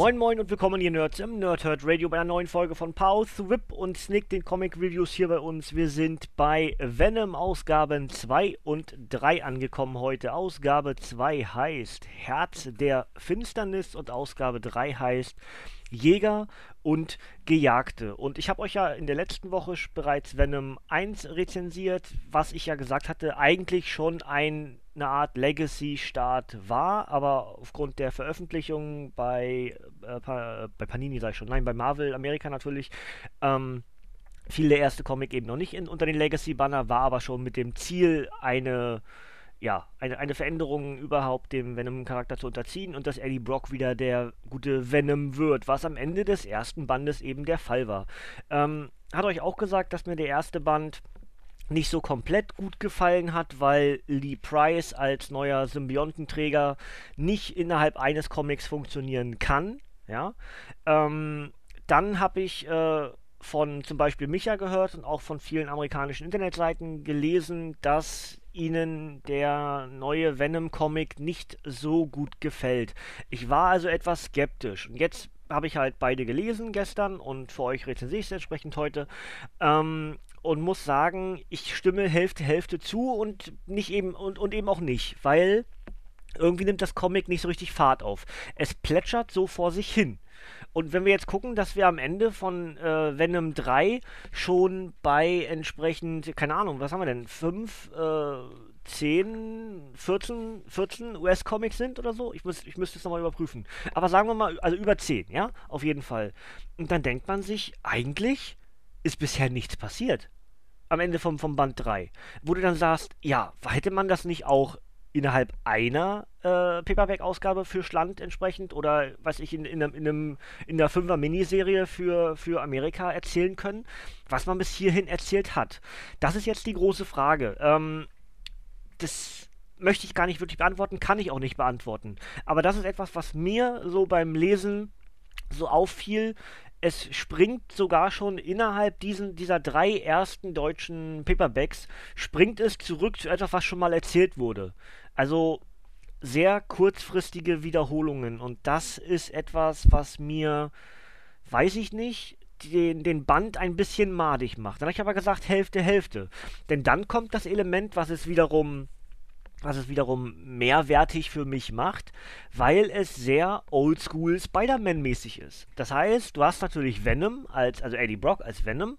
Moin Moin und willkommen ihr Nerds im Nerdhurt Radio bei einer neuen Folge von Pause, Whip und Snick, den Comic Reviews hier bei uns. Wir sind bei Venom Ausgaben 2 und 3 angekommen heute. Ausgabe 2 heißt Herz der Finsternis und Ausgabe 3 heißt Jäger und Gejagte. Und ich habe euch ja in der letzten Woche bereits Venom 1 rezensiert, was ich ja gesagt hatte, eigentlich schon ein eine Art Legacy-Start war, aber aufgrund der Veröffentlichung bei, äh, bei Panini, sag ich schon, nein, bei Marvel Amerika natürlich, ähm, fiel der erste Comic eben noch nicht in, unter den Legacy-Banner, war aber schon mit dem Ziel, eine, ja, eine, eine Veränderung überhaupt dem Venom-Charakter zu unterziehen und dass Eddie Brock wieder der gute Venom wird, was am Ende des ersten Bandes eben der Fall war. Ähm, hat euch auch gesagt, dass mir der erste Band nicht so komplett gut gefallen hat, weil Lee Price als neuer Symbiontenträger nicht innerhalb eines Comics funktionieren kann. Ja. Ähm, dann habe ich äh, von zum Beispiel Micha gehört und auch von vielen amerikanischen Internetseiten gelesen, dass ihnen der neue Venom-Comic nicht so gut gefällt. Ich war also etwas skeptisch. Und jetzt habe ich halt beide gelesen gestern und für euch rezensiere ich es entsprechend heute. Ähm, und muss sagen, ich stimme Hälfte Hälfte zu und nicht eben und, und eben auch nicht, weil irgendwie nimmt das Comic nicht so richtig Fahrt auf. Es plätschert so vor sich hin. Und wenn wir jetzt gucken, dass wir am Ende von äh, Venom 3 schon bei entsprechend, keine Ahnung, was haben wir denn, 5, äh, 10, 14, 14 US-Comics sind oder so. Ich, muss, ich müsste es nochmal überprüfen. Aber sagen wir mal, also über 10, ja, auf jeden Fall. Und dann denkt man sich, eigentlich ist bisher nichts passiert. Am Ende vom, vom Band 3. Wo du dann sagst, ja, hätte man das nicht auch innerhalb einer äh, Paperback-Ausgabe für Schland entsprechend oder was ich in, in, in, einem, in der 5er Miniserie für, für Amerika erzählen können, was man bis hierhin erzählt hat. Das ist jetzt die große Frage. Ähm, das möchte ich gar nicht wirklich beantworten, kann ich auch nicht beantworten. Aber das ist etwas, was mir so beim Lesen so auffiel, es springt sogar schon innerhalb diesen, dieser drei ersten deutschen Paperbacks, springt es zurück zu etwas, was schon mal erzählt wurde. Also sehr kurzfristige Wiederholungen und das ist etwas, was mir, weiß ich nicht, den, den Band ein bisschen madig macht. Dann habe ich aber gesagt, Hälfte, Hälfte. Denn dann kommt das Element, was es wiederum was es wiederum mehrwertig für mich macht, weil es sehr oldschool Spider-Man-mäßig ist. Das heißt, du hast natürlich Venom, als, also Eddie Brock als Venom,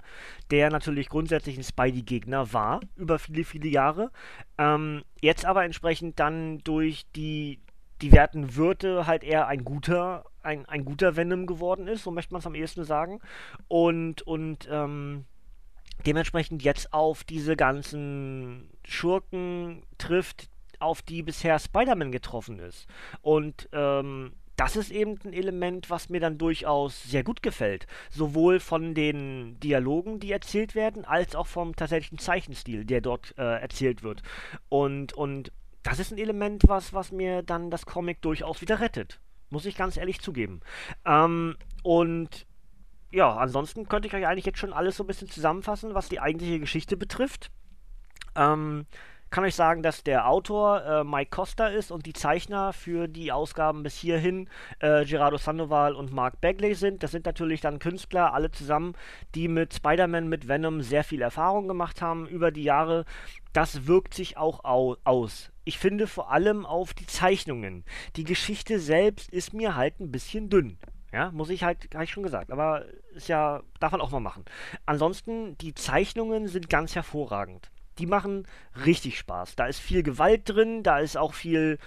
der natürlich grundsätzlich ein Spidey-Gegner war, über viele, viele Jahre. Ähm, jetzt aber entsprechend dann durch die, werten Wirte halt eher ein guter, ein, ein guter Venom geworden ist, so möchte man es am ehesten sagen. Und, und, ähm, dementsprechend jetzt auf diese ganzen Schurken trifft, auf die bisher Spider-Man getroffen ist. Und ähm, das ist eben ein Element, was mir dann durchaus sehr gut gefällt. Sowohl von den Dialogen, die erzählt werden, als auch vom tatsächlichen Zeichenstil, der dort äh, erzählt wird. Und, und das ist ein Element, was, was mir dann das Comic durchaus wieder rettet. Muss ich ganz ehrlich zugeben. Ähm, und ja, ansonsten könnte ich euch eigentlich jetzt schon alles so ein bisschen zusammenfassen, was die eigentliche Geschichte betrifft. Ähm, kann euch sagen, dass der Autor äh, Mike Costa ist und die Zeichner für die Ausgaben bis hierhin äh, Gerardo Sandoval und Mark Bagley sind. Das sind natürlich dann Künstler, alle zusammen, die mit Spider-Man, mit Venom sehr viel Erfahrung gemacht haben über die Jahre. Das wirkt sich auch au aus. Ich finde vor allem auf die Zeichnungen. Die Geschichte selbst ist mir halt ein bisschen dünn. Ja, muss ich halt, habe ich schon gesagt, aber ist ja, darf man auch mal machen. Ansonsten, die Zeichnungen sind ganz hervorragend. Die machen richtig Spaß. Da ist viel Gewalt drin, da ist auch viel,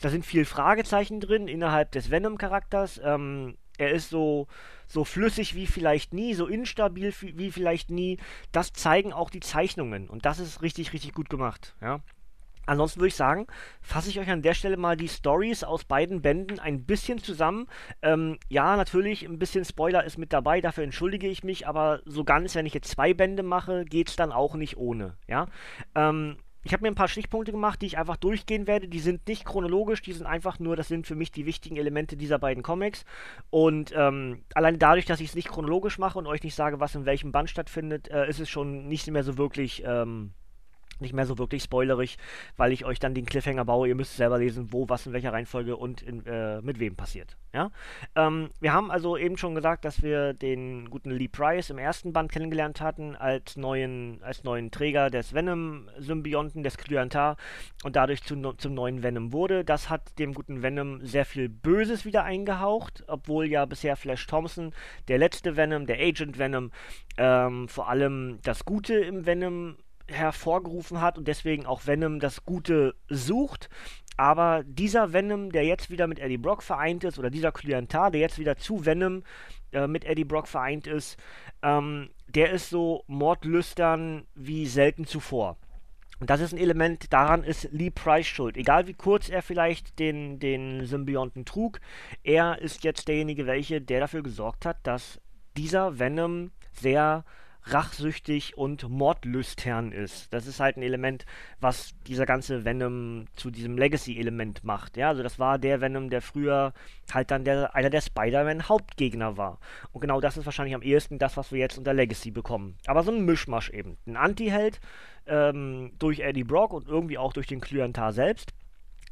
da sind viel Fragezeichen drin innerhalb des Venom-Charakters. Ähm, er ist so, so flüssig wie vielleicht nie, so instabil wie vielleicht nie. Das zeigen auch die Zeichnungen und das ist richtig, richtig gut gemacht. Ja. Ansonsten würde ich sagen, fasse ich euch an der Stelle mal die Stories aus beiden Bänden ein bisschen zusammen. Ähm, ja, natürlich, ein bisschen Spoiler ist mit dabei, dafür entschuldige ich mich, aber so ganz, wenn ich jetzt zwei Bände mache, geht es dann auch nicht ohne. Ja. Ähm, ich habe mir ein paar Stichpunkte gemacht, die ich einfach durchgehen werde. Die sind nicht chronologisch, die sind einfach nur, das sind für mich die wichtigen Elemente dieser beiden Comics. Und ähm, allein dadurch, dass ich es nicht chronologisch mache und euch nicht sage, was in welchem Band stattfindet, äh, ist es schon nicht mehr so wirklich. Ähm, nicht mehr so wirklich spoilerig, weil ich euch dann den Cliffhanger baue. Ihr müsst selber lesen, wo, was, in welcher Reihenfolge und in, äh, mit wem passiert. Ja? Ähm, wir haben also eben schon gesagt, dass wir den guten Lee Price im ersten Band kennengelernt hatten als neuen, als neuen Träger des Venom-Symbionten, des Klyantar und dadurch zu, zum neuen Venom wurde. Das hat dem guten Venom sehr viel Böses wieder eingehaucht, obwohl ja bisher Flash Thompson, der letzte Venom, der Agent Venom, ähm, vor allem das Gute im Venom hervorgerufen hat und deswegen auch Venom das Gute sucht. Aber dieser Venom, der jetzt wieder mit Eddie Brock vereint ist, oder dieser Klientar, der jetzt wieder zu Venom äh, mit Eddie Brock vereint ist, ähm, der ist so mordlüstern wie selten zuvor. Und das ist ein Element, daran ist Lee Price schuld. Egal wie kurz er vielleicht den, den Symbionten trug, er ist jetzt derjenige, welche, der dafür gesorgt hat, dass dieser Venom sehr rachsüchtig und mordlüstern ist. Das ist halt ein Element, was dieser ganze Venom zu diesem Legacy-Element macht. Ja, also das war der Venom, der früher halt dann der, einer der Spider-Man-Hauptgegner war. Und genau das ist wahrscheinlich am ehesten das, was wir jetzt unter Legacy bekommen. Aber so ein Mischmasch eben. Ein Anti-Held ähm, durch Eddie Brock und irgendwie auch durch den Klyantar selbst,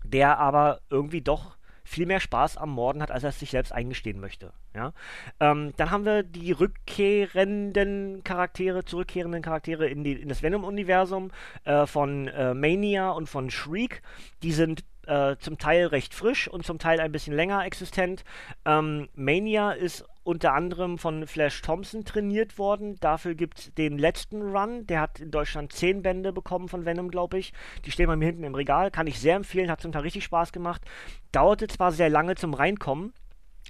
der aber irgendwie doch viel mehr Spaß am Morden hat, als er es sich selbst eingestehen möchte. Ja? Ähm, dann haben wir die rückkehrenden Charaktere, zurückkehrenden Charaktere in, die, in das Venom-Universum äh, von äh, Mania und von Shriek. Die sind äh, zum Teil recht frisch und zum Teil ein bisschen länger existent. Ähm, Mania ist unter anderem von Flash Thompson trainiert worden. Dafür gibt es den letzten Run. Der hat in Deutschland 10 Bände bekommen von Venom, glaube ich. Die stehen bei mir hinten im Regal. Kann ich sehr empfehlen. Hat zum Teil richtig Spaß gemacht. Dauerte zwar sehr lange zum Reinkommen.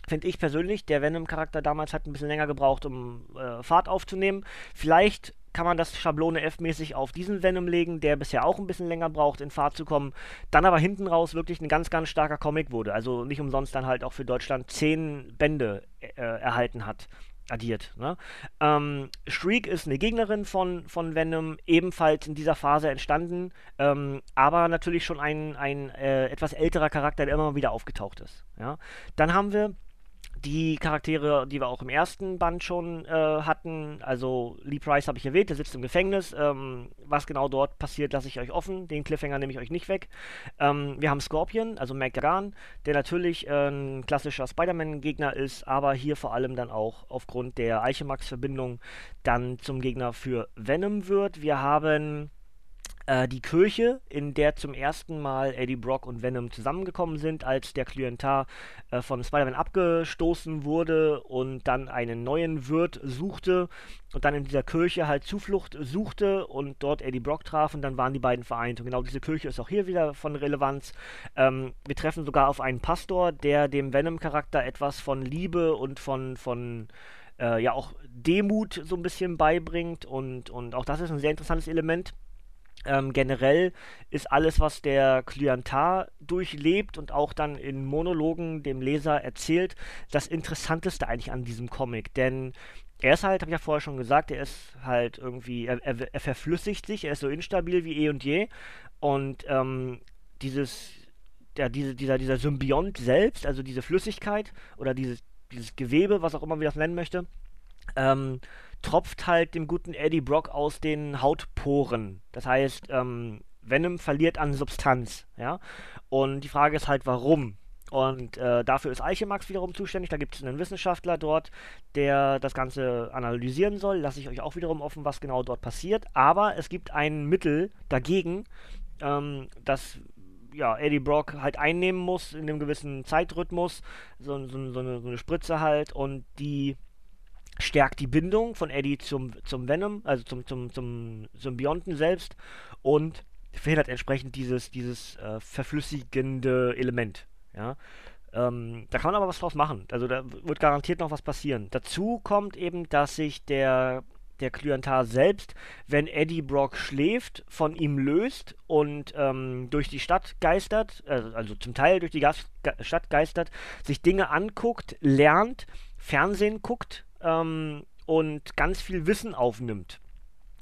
Finde ich persönlich. Der Venom-Charakter damals hat ein bisschen länger gebraucht, um äh, Fahrt aufzunehmen. Vielleicht kann man das Schablone F-mäßig auf diesen Venom legen, der bisher auch ein bisschen länger braucht, in Fahrt zu kommen. Dann aber hinten raus wirklich ein ganz, ganz starker Comic wurde. Also nicht umsonst dann halt auch für Deutschland zehn Bände äh, erhalten hat. Addiert. Ne? Ähm, Shriek ist eine Gegnerin von, von Venom, ebenfalls in dieser Phase entstanden, ähm, aber natürlich schon ein, ein äh, etwas älterer Charakter, der immer wieder aufgetaucht ist. Ja? Dann haben wir die Charaktere, die wir auch im ersten Band schon äh, hatten, also Lee Price habe ich erwähnt, der sitzt im Gefängnis. Ähm, was genau dort passiert, lasse ich euch offen. Den Cliffhanger nehme ich euch nicht weg. Ähm, wir haben Scorpion, also Mac Gargan, der natürlich äh, ein klassischer Spider-Man-Gegner ist, aber hier vor allem dann auch aufgrund der Alchemax-Verbindung dann zum Gegner für Venom wird. Wir haben äh, die Kirche, in der zum ersten Mal Eddie Brock und Venom zusammengekommen sind, als der Klientar äh, von Spider-Man abgestoßen wurde und dann einen neuen Wirt suchte und dann in dieser Kirche halt Zuflucht suchte und dort Eddie Brock traf und dann waren die beiden vereint. Und genau diese Kirche ist auch hier wieder von Relevanz. Ähm, wir treffen sogar auf einen Pastor, der dem Venom-Charakter etwas von Liebe und von, von äh, ja auch Demut so ein bisschen beibringt und, und auch das ist ein sehr interessantes Element. Ähm, generell ist alles, was der Klientar durchlebt und auch dann in Monologen dem Leser erzählt, das Interessanteste eigentlich an diesem Comic. Denn er ist halt, habe ich ja vorher schon gesagt, er ist halt irgendwie, er, er, er, verflüssigt sich, er ist so instabil wie eh und je. Und ähm, dieses, ja, diese, dieser, dieser Symbiont selbst, also diese Flüssigkeit oder dieses, dieses Gewebe, was auch immer man das nennen möchte, ähm, tropft halt dem guten Eddie Brock aus den Hautporen. Das heißt, ähm, Venom verliert an Substanz, ja. Und die Frage ist halt, warum? Und äh, dafür ist Eichemax wiederum zuständig. Da gibt es einen Wissenschaftler dort, der das Ganze analysieren soll. Lasse ich euch auch wiederum offen, was genau dort passiert. Aber es gibt ein Mittel dagegen, ähm, das ja, Eddie Brock halt einnehmen muss in einem gewissen Zeitrhythmus. So, so, so, eine, so eine Spritze halt. Und die stärkt die Bindung von Eddie zum, zum Venom, also zum, zum, zum Symbionten selbst und verhindert entsprechend dieses, dieses äh, verflüssigende Element. Ja? Ähm, da kann man aber was draus machen. Also da wird garantiert noch was passieren. Dazu kommt eben, dass sich der der Klyantar selbst, wenn Eddie Brock schläft, von ihm löst und ähm, durch die Stadt geistert, äh, also zum Teil durch die Gas Stadt geistert, sich Dinge anguckt, lernt, Fernsehen guckt ähm, und ganz viel Wissen aufnimmt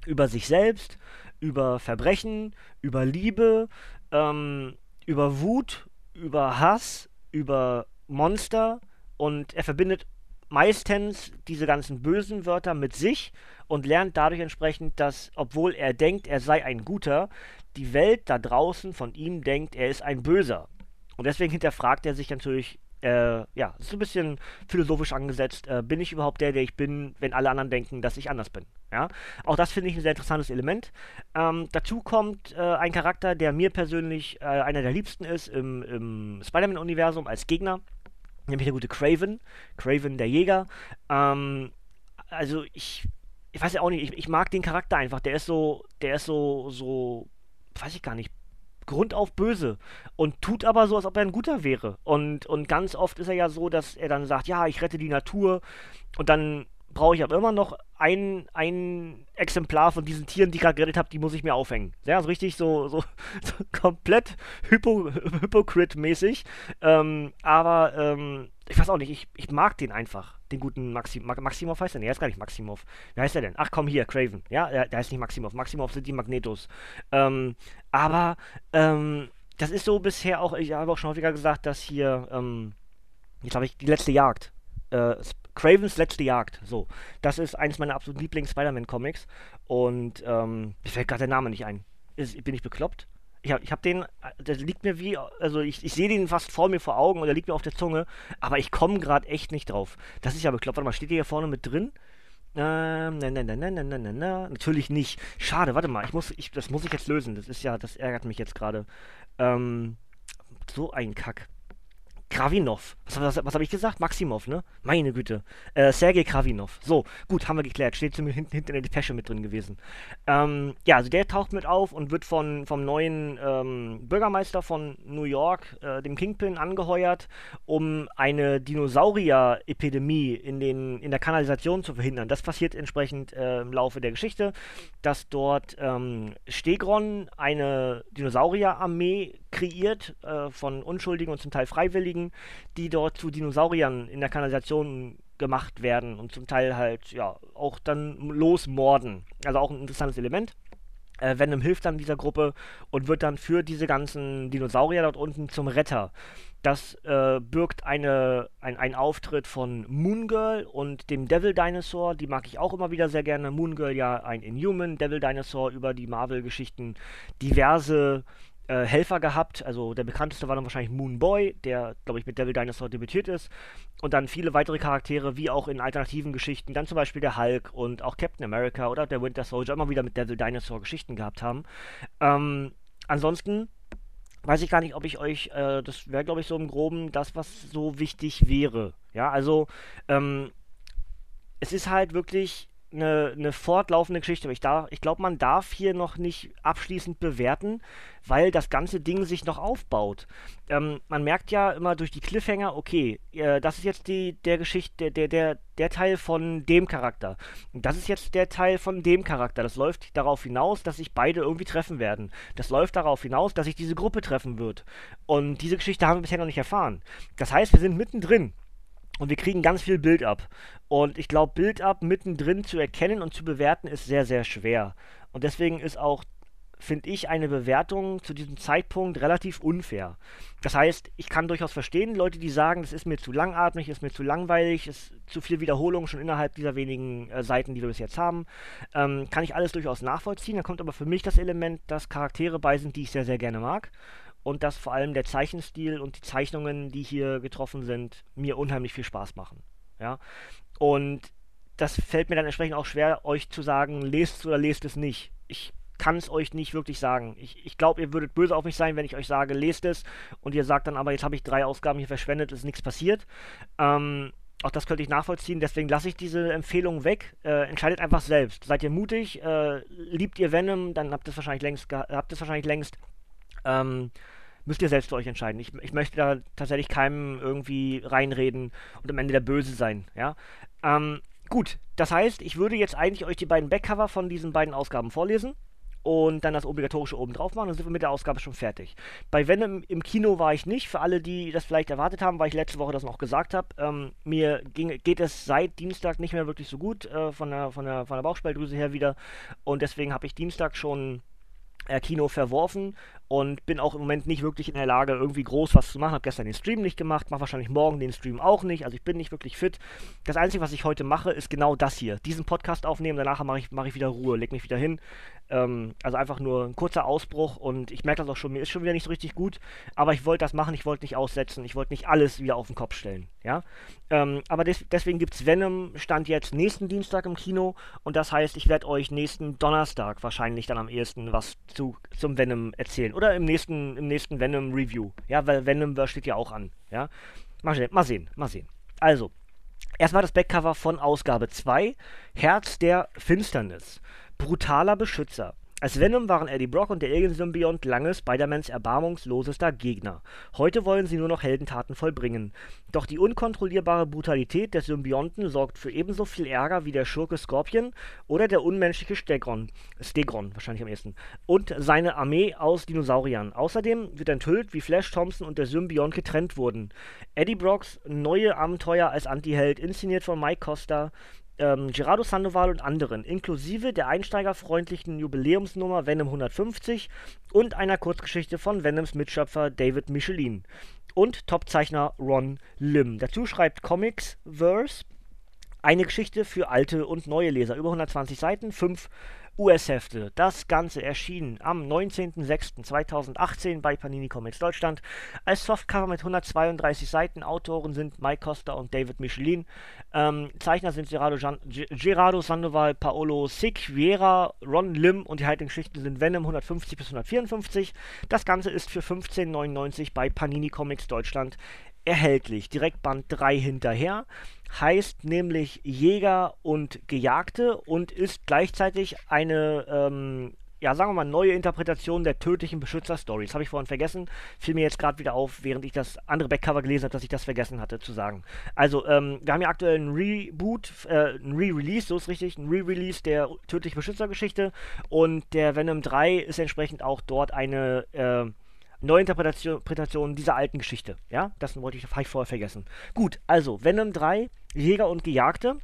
über sich selbst, über Verbrechen, über Liebe, ähm, über Wut, über Hass, über Monster und er verbindet meistens diese ganzen bösen Wörter mit sich und lernt dadurch entsprechend, dass, obwohl er denkt, er sei ein Guter, die Welt da draußen von ihm denkt, er ist ein Böser. Und deswegen hinterfragt er sich natürlich äh, ja, ist ein bisschen philosophisch angesetzt. Äh, bin ich überhaupt der, der ich bin, wenn alle anderen denken, dass ich anders bin? Ja, auch das finde ich ein sehr interessantes Element. Ähm, dazu kommt äh, ein Charakter, der mir persönlich äh, einer der liebsten ist im, im Spider-Man-Universum als Gegner, nämlich der gute Craven, Craven der Jäger. Ähm, also ich, ich weiß ja auch nicht, ich, ich mag den Charakter einfach. Der ist so, der ist so, so, weiß ich gar nicht, grundauf böse und tut aber so, als ob er ein guter wäre. Und, und ganz oft ist er ja so, dass er dann sagt, ja, ich rette die Natur und dann brauche ich aber immer noch ein, ein Exemplar von diesen Tieren, die ich gerade gerettet habe, die muss ich mir aufhängen. Ja, so also richtig so, so, so komplett Hypo, Hypocrite-mäßig. Ähm, aber ähm, ich weiß auch nicht, ich, ich mag den einfach, den guten Maxim, Maximov heißt er? Nee, er ist gar nicht Maximov. Wie heißt er denn? Ach komm, hier, Craven. Ja, der, der heißt nicht Maximov. Maximov sind die Magnetos. Ähm, aber ähm, das ist so bisher auch, ich habe auch schon häufiger gesagt, dass hier, ähm, jetzt habe ich die letzte Jagd. Äh, Cravens letzte Jagd. So, das ist eines meiner absoluten Lieblings-Spider-Man-Comics und ähm, mir fällt gerade der Name nicht ein. Ist, bin ich bekloppt? Ich habe ich hab den, der liegt mir wie, also ich, ich sehe den fast vor mir vor Augen oder liegt mir auf der Zunge, aber ich komme gerade echt nicht drauf. Das ist ja bekloppt. Warte mal, steht der hier vorne mit drin? Ähm, nein, nein, nein, nein, nein, nein, nein, natürlich nicht. Schade, warte mal, ich muss, ich, das muss ich jetzt lösen. Das ist ja, das ärgert mich jetzt gerade. Ähm, so ein Kack. Kravinov. Was, was, was habe ich gesagt? Maximov, ne? Meine Güte. Äh, Sergei Kravinov. So, gut, haben wir geklärt. Steht zumindest hinten, hinten in der Depesche mit drin gewesen. Ähm, ja, also der taucht mit auf und wird von, vom neuen ähm, Bürgermeister von New York, äh, dem Kingpin, angeheuert, um eine Dinosaurier-Epidemie in, in der Kanalisation zu verhindern. Das passiert entsprechend äh, im Laufe der Geschichte, dass dort ähm, Stegron eine Dinosaurier-Armee kreiert äh, von Unschuldigen und zum Teil Freiwilligen, die dort zu Dinosauriern in der Kanalisation gemacht werden und zum Teil halt ja auch dann losmorden. Also auch ein interessantes Element. Äh, Venom hilft dann dieser Gruppe und wird dann für diese ganzen Dinosaurier dort unten zum Retter. Das äh, birgt eine, ein, ein Auftritt von Moon Girl und dem Devil Dinosaur. Die mag ich auch immer wieder sehr gerne. Moon Girl ja ein Inhuman, Devil Dinosaur über die Marvel-Geschichten diverse äh, Helfer gehabt. Also der bekannteste war dann wahrscheinlich Moon Boy, der, glaube ich, mit Devil Dinosaur debütiert ist. Und dann viele weitere Charaktere, wie auch in alternativen Geschichten, dann zum Beispiel der Hulk und auch Captain America oder der Winter Soldier immer wieder mit Devil Dinosaur Geschichten gehabt haben. Ähm, ansonsten weiß ich gar nicht, ob ich euch, äh, das wäre, glaube ich, so im Groben das, was so wichtig wäre. Ja, also, ähm, es ist halt wirklich eine, eine fortlaufende Geschichte. Aber ich, ich glaube, man darf hier noch nicht abschließend bewerten, weil das ganze Ding sich noch aufbaut. Ähm, man merkt ja immer durch die Cliffhanger, okay, äh, das ist jetzt die, der Geschichte, der, der, der Teil von dem Charakter. Und das ist jetzt der Teil von dem Charakter. Das läuft darauf hinaus, dass sich beide irgendwie treffen werden. Das läuft darauf hinaus, dass sich diese Gruppe treffen wird. Und diese Geschichte haben wir bisher noch nicht erfahren. Das heißt, wir sind mittendrin. Und wir kriegen ganz viel Bild ab. Und ich glaube, Bild ab mittendrin zu erkennen und zu bewerten ist sehr, sehr schwer. Und deswegen ist auch, finde ich, eine Bewertung zu diesem Zeitpunkt relativ unfair. Das heißt, ich kann durchaus verstehen, Leute, die sagen, das ist mir zu langatmig, ist mir zu langweilig, ist zu viel Wiederholung schon innerhalb dieser wenigen äh, Seiten, die wir bis jetzt haben. Ähm, kann ich alles durchaus nachvollziehen. Da kommt aber für mich das Element, dass Charaktere bei sind, die ich sehr, sehr gerne mag und dass vor allem der Zeichenstil und die Zeichnungen, die hier getroffen sind, mir unheimlich viel Spaß machen. Ja. Und das fällt mir dann entsprechend auch schwer, euch zu sagen, lest es oder lest es nicht. Ich kann es euch nicht wirklich sagen. Ich, ich glaube, ihr würdet böse auf mich sein, wenn ich euch sage, lest es und ihr sagt dann aber, jetzt habe ich drei Ausgaben hier verschwendet, ist nichts passiert. Ähm, auch das könnte ich nachvollziehen, deswegen lasse ich diese Empfehlung weg. Äh, entscheidet einfach selbst. Seid ihr mutig, äh, liebt ihr Venom, dann habt ihr es wahrscheinlich längst, habt es wahrscheinlich längst. Ähm, müsst ihr selbst für euch entscheiden. Ich, ich möchte da tatsächlich keinem irgendwie reinreden und am Ende der Böse sein, ja. Ähm, gut, das heißt, ich würde jetzt eigentlich euch die beiden Backcover von diesen beiden Ausgaben vorlesen und dann das obligatorische oben drauf machen, dann sind wir mit der Ausgabe schon fertig. Bei Venom im Kino war ich nicht, für alle, die das vielleicht erwartet haben, weil ich letzte Woche das noch gesagt habe. Ähm, mir ging, geht es seit Dienstag nicht mehr wirklich so gut äh, von, der, von, der, von der Bauchspeicheldrüse her wieder und deswegen habe ich Dienstag schon äh, Kino verworfen und bin auch im Moment nicht wirklich in der Lage, irgendwie groß was zu machen. Habe gestern den Stream nicht gemacht, mache wahrscheinlich morgen den Stream auch nicht. Also ich bin nicht wirklich fit. Das Einzige, was ich heute mache, ist genau das hier. Diesen Podcast aufnehmen, danach mache ich, mach ich wieder Ruhe, leg mich wieder hin. Ähm, also einfach nur ein kurzer Ausbruch und ich merke das auch schon, mir ist schon wieder nicht so richtig gut, aber ich wollte das machen, ich wollte nicht aussetzen, ich wollte nicht alles wieder auf den Kopf stellen, ja. Ähm, aber des deswegen gibt es Venom, stand jetzt nächsten Dienstag im Kino und das heißt, ich werde euch nächsten Donnerstag wahrscheinlich dann am ehesten was zu, zum Venom erzählen oder im nächsten, im nächsten Venom Review. Ja, weil Venom steht ja auch an. Ja, mal, sehen, mal sehen, mal sehen. Also, erstmal das Backcover von Ausgabe 2, Herz der Finsternis. Brutaler Beschützer. Als Venom waren Eddie Brock und der Alien-Symbiont lange Spider-Mans erbarmungslosester Gegner. Heute wollen sie nur noch Heldentaten vollbringen. Doch die unkontrollierbare Brutalität des Symbionten sorgt für ebenso viel Ärger wie der Schurke Scorpion oder der unmenschliche Stegron, Stegron wahrscheinlich am ehesten, und seine Armee aus Dinosauriern. Außerdem wird enthüllt, wie Flash Thompson und der Symbiont getrennt wurden. Eddie Brocks neue Abenteuer als Antiheld, inszeniert von Mike Costa, ähm, Gerardo Sandoval und anderen, inklusive der einsteigerfreundlichen Jubiläumsnummer Venom 150 und einer Kurzgeschichte von Venoms Mitschöpfer David Michelin und Topzeichner Ron Lim. Dazu schreibt Comics Verse eine Geschichte für alte und neue Leser, über 120 Seiten, fünf US-Hefte. Das Ganze erschien am 19.06.2018 bei Panini Comics Deutschland als Softcover mit 132 Seiten. Autoren sind Mike Costa und David Michelin. Ähm, Zeichner sind Gerardo, Gian Gerardo Sandoval, Paolo Sequeira, Ron Lim und die heutigen Geschichten sind Venom 150 bis 154. Das Ganze ist für 15,99 bei Panini Comics Deutschland erhältlich. Direkt Band 3 hinterher heißt nämlich Jäger und Gejagte und ist gleichzeitig eine, ähm, ja, sagen wir mal, neue Interpretation der tödlichen Beschützer-Story. Das habe ich vorhin vergessen. Fiel mir jetzt gerade wieder auf, während ich das andere Backcover gelesen habe, dass ich das vergessen hatte zu sagen. Also, ähm, wir haben ja aktuell einen Reboot, äh, ein Re-Release, so ist richtig, ein Re-Release der tödlichen Beschützer-Geschichte und der Venom 3 ist entsprechend auch dort eine, äh, Neuinterpretation dieser alten Geschichte. Ja, das wollte ich, ich vorher vergessen. Gut, also Venom 3, Jäger und Gejagte.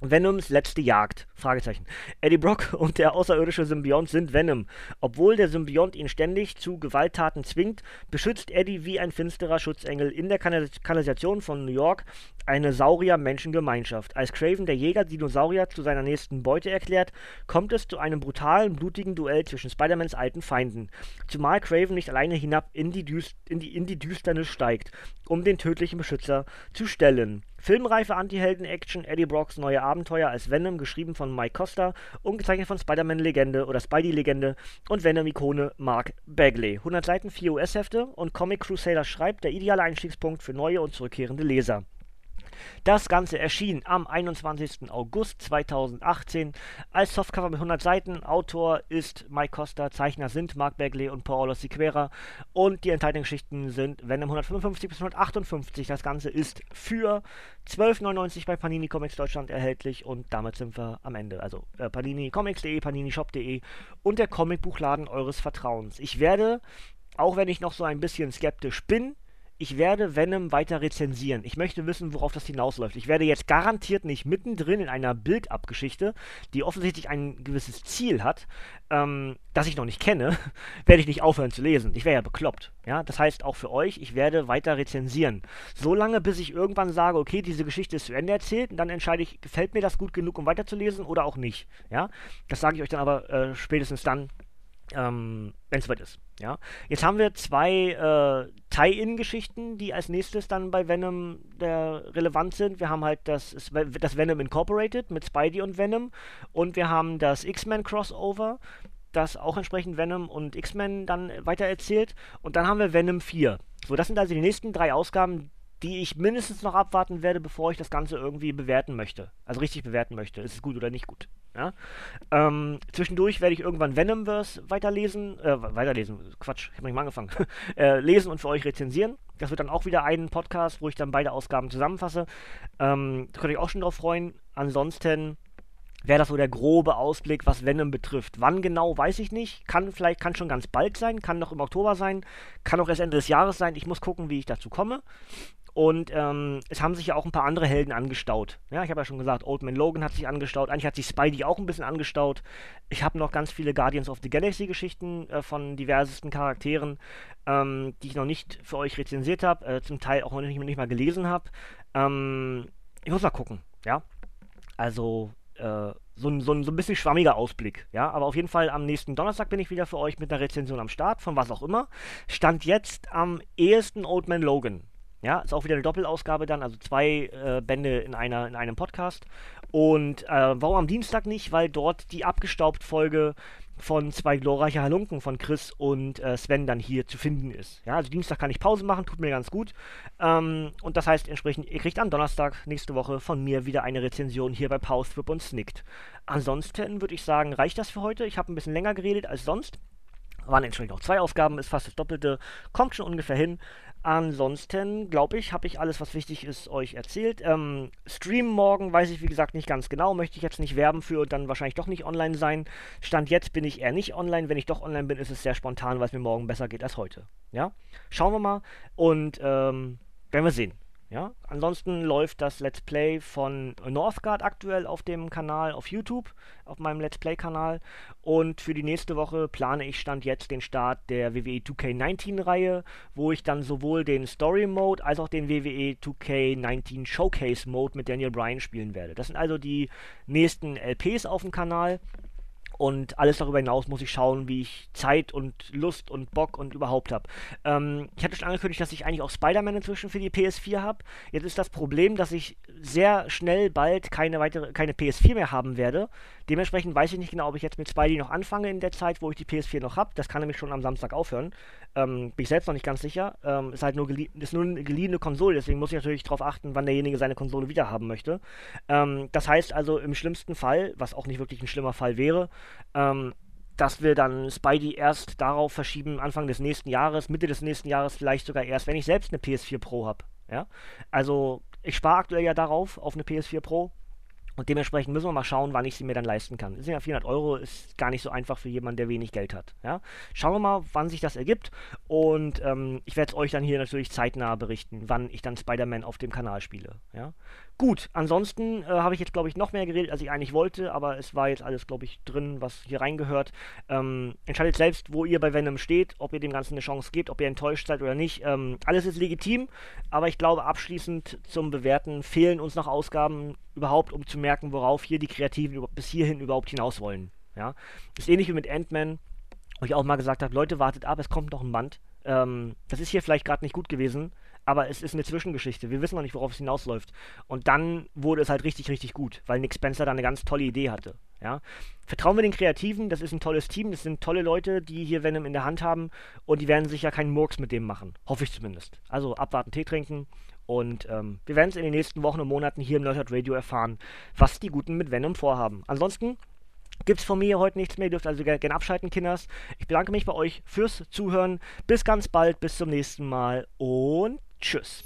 Venoms letzte Jagd? Fragezeichen. Eddie Brock und der außerirdische Symbiont sind Venom. Obwohl der Symbiont ihn ständig zu Gewalttaten zwingt, beschützt Eddie wie ein finsterer Schutzengel in der Kanalisation von New York eine Saurier-Menschengemeinschaft. Als Craven der Jäger Dinosaurier zu seiner nächsten Beute erklärt, kommt es zu einem brutalen, blutigen Duell zwischen Spider-Mans alten Feinden. Zumal Craven nicht alleine hinab in die, in die, in die Düsternis steigt, um den tödlichen Beschützer zu stellen. Filmreife Anti-Helden-Action, Eddie Brocks neue Abenteuer als Venom, geschrieben von Mike Costa und gezeichnet von Spider-Man-Legende oder Spidey-Legende und Venom-Ikone Mark Bagley. 100 Seiten, 4 US-Hefte und Comic Crusader schreibt, der ideale Einstiegspunkt für neue und zurückkehrende Leser. Das Ganze erschien am 21. August 2018 als Softcover mit 100 Seiten. Autor ist Mike Costa, Zeichner sind Mark Bagley und Paolo Siqueira und die enthaltenen Geschichten sind Venom 155 bis 158. Das Ganze ist für 12,99 bei Panini Comics Deutschland erhältlich und damit sind wir am Ende. Also äh, paninicomics.de, paninishop.de und der Comicbuchladen eures Vertrauens. Ich werde, auch wenn ich noch so ein bisschen skeptisch bin, ich werde Venom weiter rezensieren. Ich möchte wissen, worauf das hinausläuft. Ich werde jetzt garantiert nicht mittendrin in einer Build-up-Geschichte, die offensichtlich ein gewisses Ziel hat, ähm, das ich noch nicht kenne, werde ich nicht aufhören zu lesen. Ich wäre ja bekloppt. Ja, das heißt auch für euch, ich werde weiter rezensieren. So lange, bis ich irgendwann sage, okay, diese Geschichte ist zu Ende erzählt, und dann entscheide ich, gefällt mir das gut genug, um weiterzulesen oder auch nicht. Ja, das sage ich euch dann aber äh, spätestens dann, ähm, wenn es soweit ist. Ja, jetzt haben wir zwei äh, Tie-In-Geschichten, die als nächstes dann bei Venom der relevant sind. Wir haben halt das, das Venom Incorporated mit Spidey und Venom und wir haben das X-Men Crossover, das auch entsprechend Venom und X-Men dann weitererzählt und dann haben wir Venom 4. So, das sind also die nächsten drei Ausgaben, die ich mindestens noch abwarten werde, bevor ich das Ganze irgendwie bewerten möchte. Also richtig bewerten möchte. Ist es gut oder nicht gut? Ja? Ähm, zwischendurch werde ich irgendwann Venomverse weiterlesen, äh, weiterlesen, Quatsch, ich habe nicht mal angefangen, äh, lesen und für euch rezensieren. Das wird dann auch wieder ein Podcast, wo ich dann beide Ausgaben zusammenfasse. Ähm, da könnt ihr euch auch schon drauf freuen. Ansonsten wäre das so der grobe Ausblick, was Venom betrifft. Wann genau, weiß ich nicht. Kann vielleicht, kann schon ganz bald sein, kann noch im Oktober sein, kann auch erst Ende des Jahres sein. Ich muss gucken, wie ich dazu komme. Und ähm, es haben sich ja auch ein paar andere Helden angestaut. Ja, ich habe ja schon gesagt, Old Man Logan hat sich angestaut. Eigentlich hat sich Spidey auch ein bisschen angestaut. Ich habe noch ganz viele Guardians of the Galaxy Geschichten äh, von diversesten Charakteren, ähm, die ich noch nicht für euch rezensiert habe, äh, zum Teil auch noch nicht, nicht mal gelesen habe. Ähm, ich muss mal gucken, ja. Also, äh, so ein, so, so ein bisschen schwammiger Ausblick, ja. Aber auf jeden Fall am nächsten Donnerstag bin ich wieder für euch mit einer Rezension am Start, von was auch immer. Stand jetzt am ehesten Old Man Logan. Ja, ist auch wieder eine Doppelausgabe dann, also zwei äh, Bände in, einer, in einem Podcast. Und äh, warum am Dienstag nicht? Weil dort die abgestaubt Folge von zwei glorreiche Halunken von Chris und äh, Sven dann hier zu finden ist. Ja, also Dienstag kann ich Pause machen, tut mir ganz gut. Ähm, und das heißt entsprechend, ihr kriegt am Donnerstag nächste Woche von mir wieder eine Rezension hier bei Pause, und Snickt. Ansonsten würde ich sagen, reicht das für heute. Ich habe ein bisschen länger geredet als sonst. Waren entsprechend auch zwei Aufgaben, ist fast das Doppelte, kommt schon ungefähr hin. Ansonsten, glaube ich, habe ich alles, was wichtig ist, euch erzählt. Ähm, Stream morgen weiß ich, wie gesagt, nicht ganz genau. Möchte ich jetzt nicht werben für und dann wahrscheinlich doch nicht online sein. Stand jetzt bin ich eher nicht online. Wenn ich doch online bin, ist es sehr spontan, weil es mir morgen besser geht als heute. Ja? Schauen wir mal und ähm, werden wir sehen. Ja, ansonsten läuft das Let's Play von Northgard aktuell auf dem Kanal auf YouTube, auf meinem Let's Play-Kanal. Und für die nächste Woche plane ich Stand jetzt den Start der WWE 2K19-Reihe, wo ich dann sowohl den Story Mode als auch den WWE 2K19 Showcase Mode mit Daniel Bryan spielen werde. Das sind also die nächsten LPs auf dem Kanal. Und alles darüber hinaus muss ich schauen, wie ich Zeit und Lust und Bock und überhaupt habe. Ähm, ich hatte schon angekündigt, dass ich eigentlich auch Spider-Man inzwischen für die PS4 habe. Jetzt ist das Problem, dass ich sehr schnell bald keine weitere, keine PS4 mehr haben werde. Dementsprechend weiß ich nicht genau, ob ich jetzt mit Spidey noch anfange in der Zeit, wo ich die PS4 noch habe. Das kann nämlich schon am Samstag aufhören. Ähm, bin ich selbst noch nicht ganz sicher. Ähm, ist halt nur, ist nur eine geliehene Konsole, deswegen muss ich natürlich darauf achten, wann derjenige seine Konsole wieder haben möchte. Ähm, das heißt also im schlimmsten Fall, was auch nicht wirklich ein schlimmer Fall wäre, ähm, dass wir dann Spidey erst darauf verschieben, Anfang des nächsten Jahres, Mitte des nächsten Jahres, vielleicht sogar erst, wenn ich selbst eine PS4 Pro habe. Ja? Also ich spare aktuell ja darauf, auf eine PS4 Pro. Und dementsprechend müssen wir mal schauen, wann ich sie mir dann leisten kann. Sind ja 400 Euro, ist gar nicht so einfach für jemanden, der wenig Geld hat. Ja? Schauen wir mal, wann sich das ergibt. Und ähm, ich werde es euch dann hier natürlich zeitnah berichten, wann ich dann Spider-Man auf dem Kanal spiele. Ja? Gut, ansonsten äh, habe ich jetzt, glaube ich, noch mehr geredet, als ich eigentlich wollte, aber es war jetzt alles, glaube ich, drin, was hier reingehört. Ähm, entscheidet selbst, wo ihr bei Venom steht, ob ihr dem Ganzen eine Chance gebt, ob ihr enttäuscht seid oder nicht. Ähm, alles ist legitim, aber ich glaube, abschließend zum Bewerten fehlen uns noch Ausgaben überhaupt, um zu merken, worauf hier die Kreativen bis hierhin überhaupt hinaus wollen. Ja? Ist ähnlich wie mit Ant-Man, wo ich auch mal gesagt habe, Leute, wartet ab, es kommt noch ein Band. Ähm, das ist hier vielleicht gerade nicht gut gewesen, aber es ist eine Zwischengeschichte. Wir wissen noch nicht, worauf es hinausläuft. Und dann wurde es halt richtig, richtig gut, weil Nick Spencer da eine ganz tolle Idee hatte. Ja? Vertrauen wir den Kreativen, das ist ein tolles Team, das sind tolle Leute, die hier Venom in der Hand haben und die werden sicher keinen Murks mit dem machen. Hoffe ich zumindest. Also abwarten, Tee trinken und ähm, wir werden es in den nächsten Wochen und Monaten hier im Nerdhurt Radio erfahren, was die Guten mit Venom vorhaben. Ansonsten Gibt's von mir heute nichts mehr, ihr dürft also gerne abschalten, Kinders. Ich bedanke mich bei euch fürs Zuhören. Bis ganz bald, bis zum nächsten Mal und tschüss.